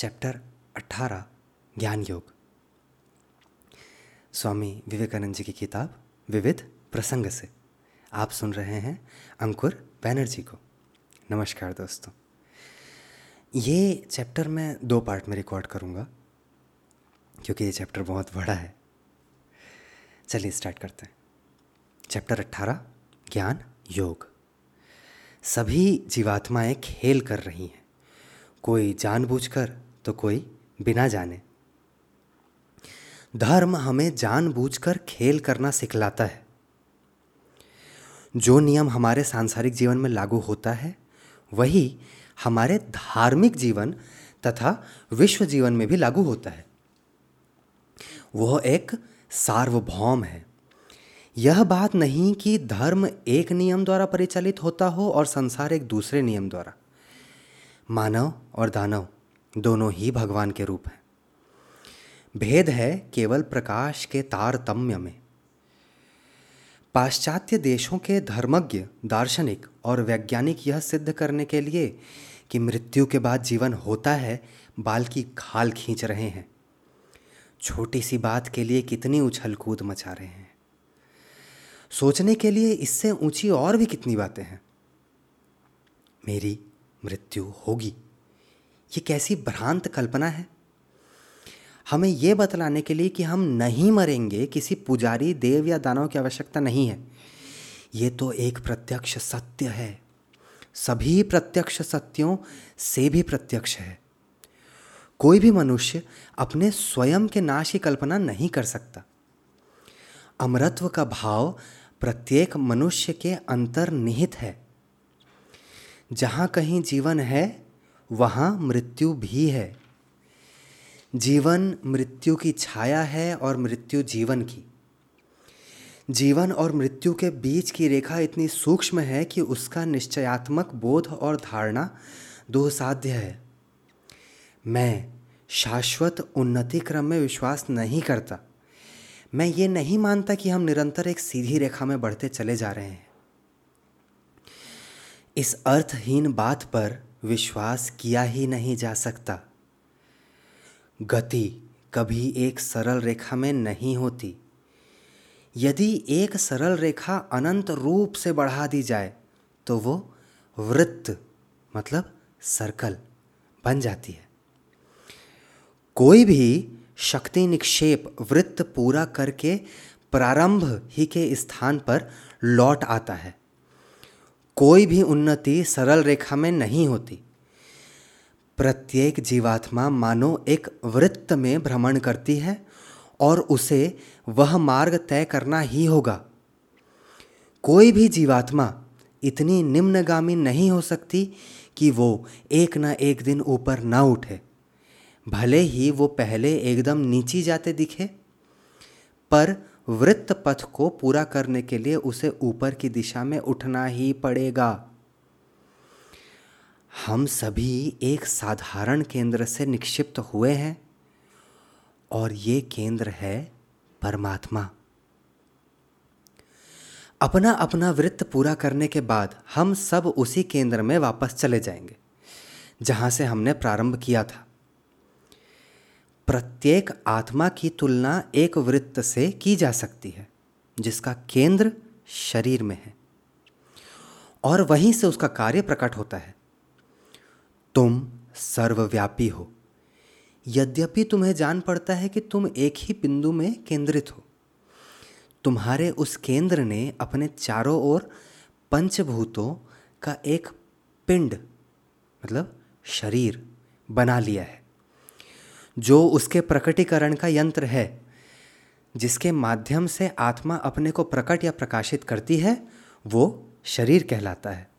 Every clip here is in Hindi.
चैप्टर 18 ज्ञान योग। स्वामी विवेकानंद जी की किताब, विविध प्रसंग से। आप सुन रहे हैं अंकुर बैनर्जी को। नमस्कार दोस्तों। ये चैप्टर मैं दो पार्ट में रिकॉर्ड करूँगा, क्योंकि ये चैप्टर बहुत बड़ा है। चलिए स्टार्ट करते हैं। चैप्टर 18 ज्ञान योग। सभी जीवात्माएँ खेल कर रही हैं। कोई जानबूझकर तो कोई बिना जाने। धर्म हमें जानबूझकर खेल करना सिखलाता है। जो नियम हमारे सांसारिक जीवन में लागू होता है, वही हमारे धार्मिक जीवन तथा विश्व जीवन में भी लागू होता है। वह एक सार्वभौम है। यह बात नहीं कि धर्म एक नियम द्वारा परिचालित होता हो और संसार एक दूसरे नियम द्वारा। मानव और दानव दोनों ही भगवान के रूप हैं। भेद है केवल प्रकाश के तारतम्य में। पाश्चात्य देशों के धर्मज्ञ, दार्शनिक और वैज्ञानिक यह सिद्ध करने के लिए कि मृत्यु के बाद जीवन होता है, बाल की खाल खींच रहे हैं। छोटी सी बात के लिए कितनी उछल कूद मचा रहे हैं। सोचने के लिए इससे ऊँची और भी कितनी बातें हैं। मेरी मृत्यु होगी। ये कैसी भ्रांत कल्पना है? हमें ये बतलाने के लिए कि हम नहीं मरेंगे, किसी पुजारी, देव या दानव की आवश्यकता नहीं है। ये तो एक प्रत्यक्ष सत्य है। सभी प्रत्यक्ष सत्यों से भी प्रत्यक्ष है। कोई भी मनुष्य अपने स्वयं के नाश की कल्पना नहीं कर सकता। अमरत्व का भाव प्रत्येक मनुष्य के अंतर्निहित है। जहाँ कहीं जीवन है वहाँ मृत्यु भी है। जीवन मृत्यु की छाया है और मृत्यु जीवन की। जीवन और मृत्यु के बीच की रेखा इतनी सूक्ष्म है कि उसका निश्चयात्मक बोध और धारणा दुसाध्य है। मैं शाश्वत उन्नति क्रम में विश्वास नहीं करता। मैं ये नहीं मानता कि हम निरंतर एक सीधी रेखा में बढ़ते चले जा रहे हैं। इस अर्थहीन बात पर विश्वास किया ही नहीं जा सकता। गति कभी एक सरल रेखा में नहीं होती। यदि एक सरल रेखा अनंत रूप से बढ़ा दी जाए तो वो वृत्त मतलब सर्कल, बन जाती है। कोई भी शक्ति निक्षेप वृत्त पूरा करके प्रारंभ ही के स्थान पर लौट आता है। कोई भी उन्नति सरल रेखा में नहीं होती। प्रत्येक जीवात्मा मानो एक वृत्त में भ्रमण करती है और उसे वह मार्ग तय करना ही होगा। कोई भी जीवात्मा इतनी निम्नगामी नहीं हो सकती कि वो एक न एक दिन ऊपर ना उठे। भले ही वो पहले एकदम नीची जाते दिखे, पर वृत्त पथ को पूरा करने के लिए उसे ऊपर की दिशा में उठना ही पड़ेगा। हम सभी एक साधारण केंद्र से निक्षिप्त हुए हैं और ये केंद्र है परमात्मा। अपना अपना वृत्त पूरा करने के बाद हम सब उसी केंद्र में वापस चले जाएँगे, जहाँ से हमने प्रारंभ किया था। प्रत्येक आत्मा की तुलना एक वृत्त से की जा सकती है, जिसका केंद्र शरीर में है। और वहीं से उसका कार्य प्रकट होता है। तुम सर्वव्यापी हो। यद्यपि तुम्हें जान पड़ता है कि तुम एक ही बिंदु में केंद्रित हो, तुम्हारे उस केंद्र ने अपने चारों ओर पंचभूतों का एक पिंड मतलब शरीर, बना लिया है। जो उसके प्रकटीकरण का यंत्र है, जिसके माध्यम से आत्मा अपने को प्रकट या प्रकाशित करती है, वो शरीर कहलाता है।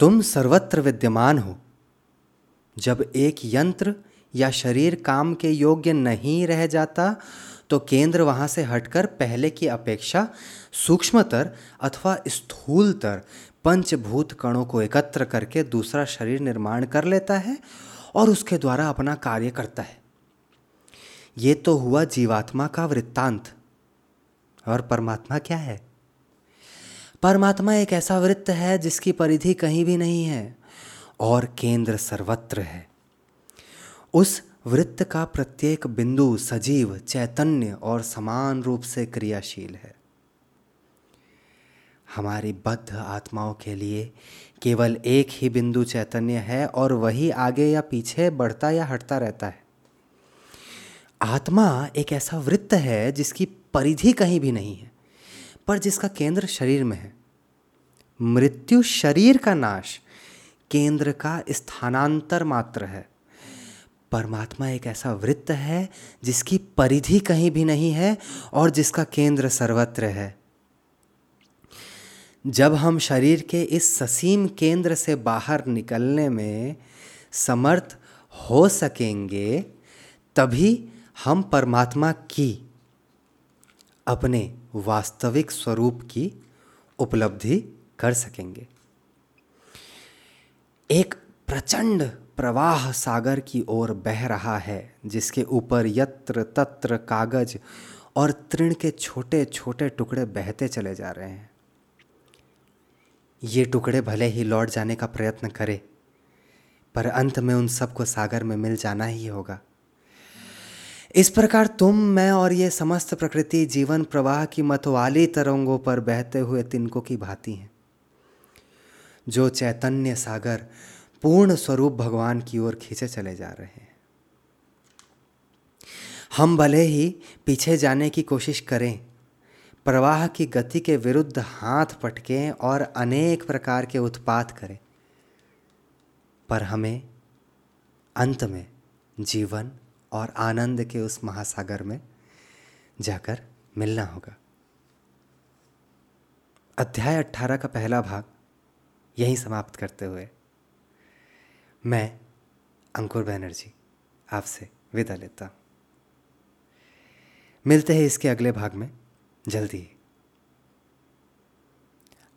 तुम सर्वत्र विद्यमान हो। जब एक यंत्र या शरीर काम के योग्य नहीं रह जाता तो केंद्र वहाँ से हटकर पहले की अपेक्षा सूक्ष्मतर अथवा स्थूलतर पंचभूत कणों को एकत्र करके दूसरा शरीर निर्माण कर लेता है और उसके द्वारा अपना कार्य करता है। ये तो हुआ जीवात्मा का वृत्तांत। और परमात्मा क्या है? परमात्मा एक ऐसा वृत्त है जिसकी परिधि कहीं भी नहीं है, और केंद्र सर्वत्र है। उस वृत्त का प्रत्येक बिंदु सजीव, चैतन्य और समान रूप से क्रियाशील है। हमारी बद्ध आत्माओं के लिए केवल एक ही बिंदु चैतन्य है और वही आगे या पीछे बढ़ता या हटता रहता है। आत्मा एक ऐसा वृत्त है जिसकी परिधि कहीं भी नहीं है, पर जिसका केंद्र शरीर में है। मृत्यु शरीर का नाश केंद्र का स्थानांतर मात्र है। परमात्मा एक ऐसा वृत्त है जिसकी परिधि कहीं भी नहीं है और जिसका केंद्र सर्वत्र है। जब हम शरीर के इस ससीम केंद्र से बाहर निकलने में समर्थ हो सकेंगे, तभी हम परमात्मा की, अपने वास्तविक स्वरूप की उपलब्धि कर सकेंगे। एक प्रचंड प्रवाह सागर की ओर बह रहा है, जिसके ऊपर यत्र तत्र कागज़ और तृण के छोटे छोटे टुकड़े बहते चले जा रहे हैं। ये टुकड़े भले ही लौट जाने का प्रयत्न करे, पर अंत में उन सबको सागर में मिल जाना ही होगा। इस प्रकार तुम, मैं और ये समस्त प्रकृति जीवन प्रवाह की मतवाली तरंगों पर बहते हुए तिनकों की भांति हैं। जो चैतन्य सागर पूर्ण स्वरूप भगवान की ओर खींचे चले जा रहे हैं। हम भले ही पीछे जाने की कोशिश करें प्रवाह की गति के विरुद्ध हाथ पटकें और अनेक प्रकार के उत्पात करें। पर हमें अंत में जीवन और आनंद के उस महासागर में जाकर मिलना होगा। अध्याय अट्ठारह का पहला भाग यहीं समाप्त करते हुए मैं, अंकुर बैनर्जी, आपसे विदा लेता मिलते हैं इसके अगले भाग में। जल्दी।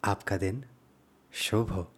आपका दिन शुभ हो।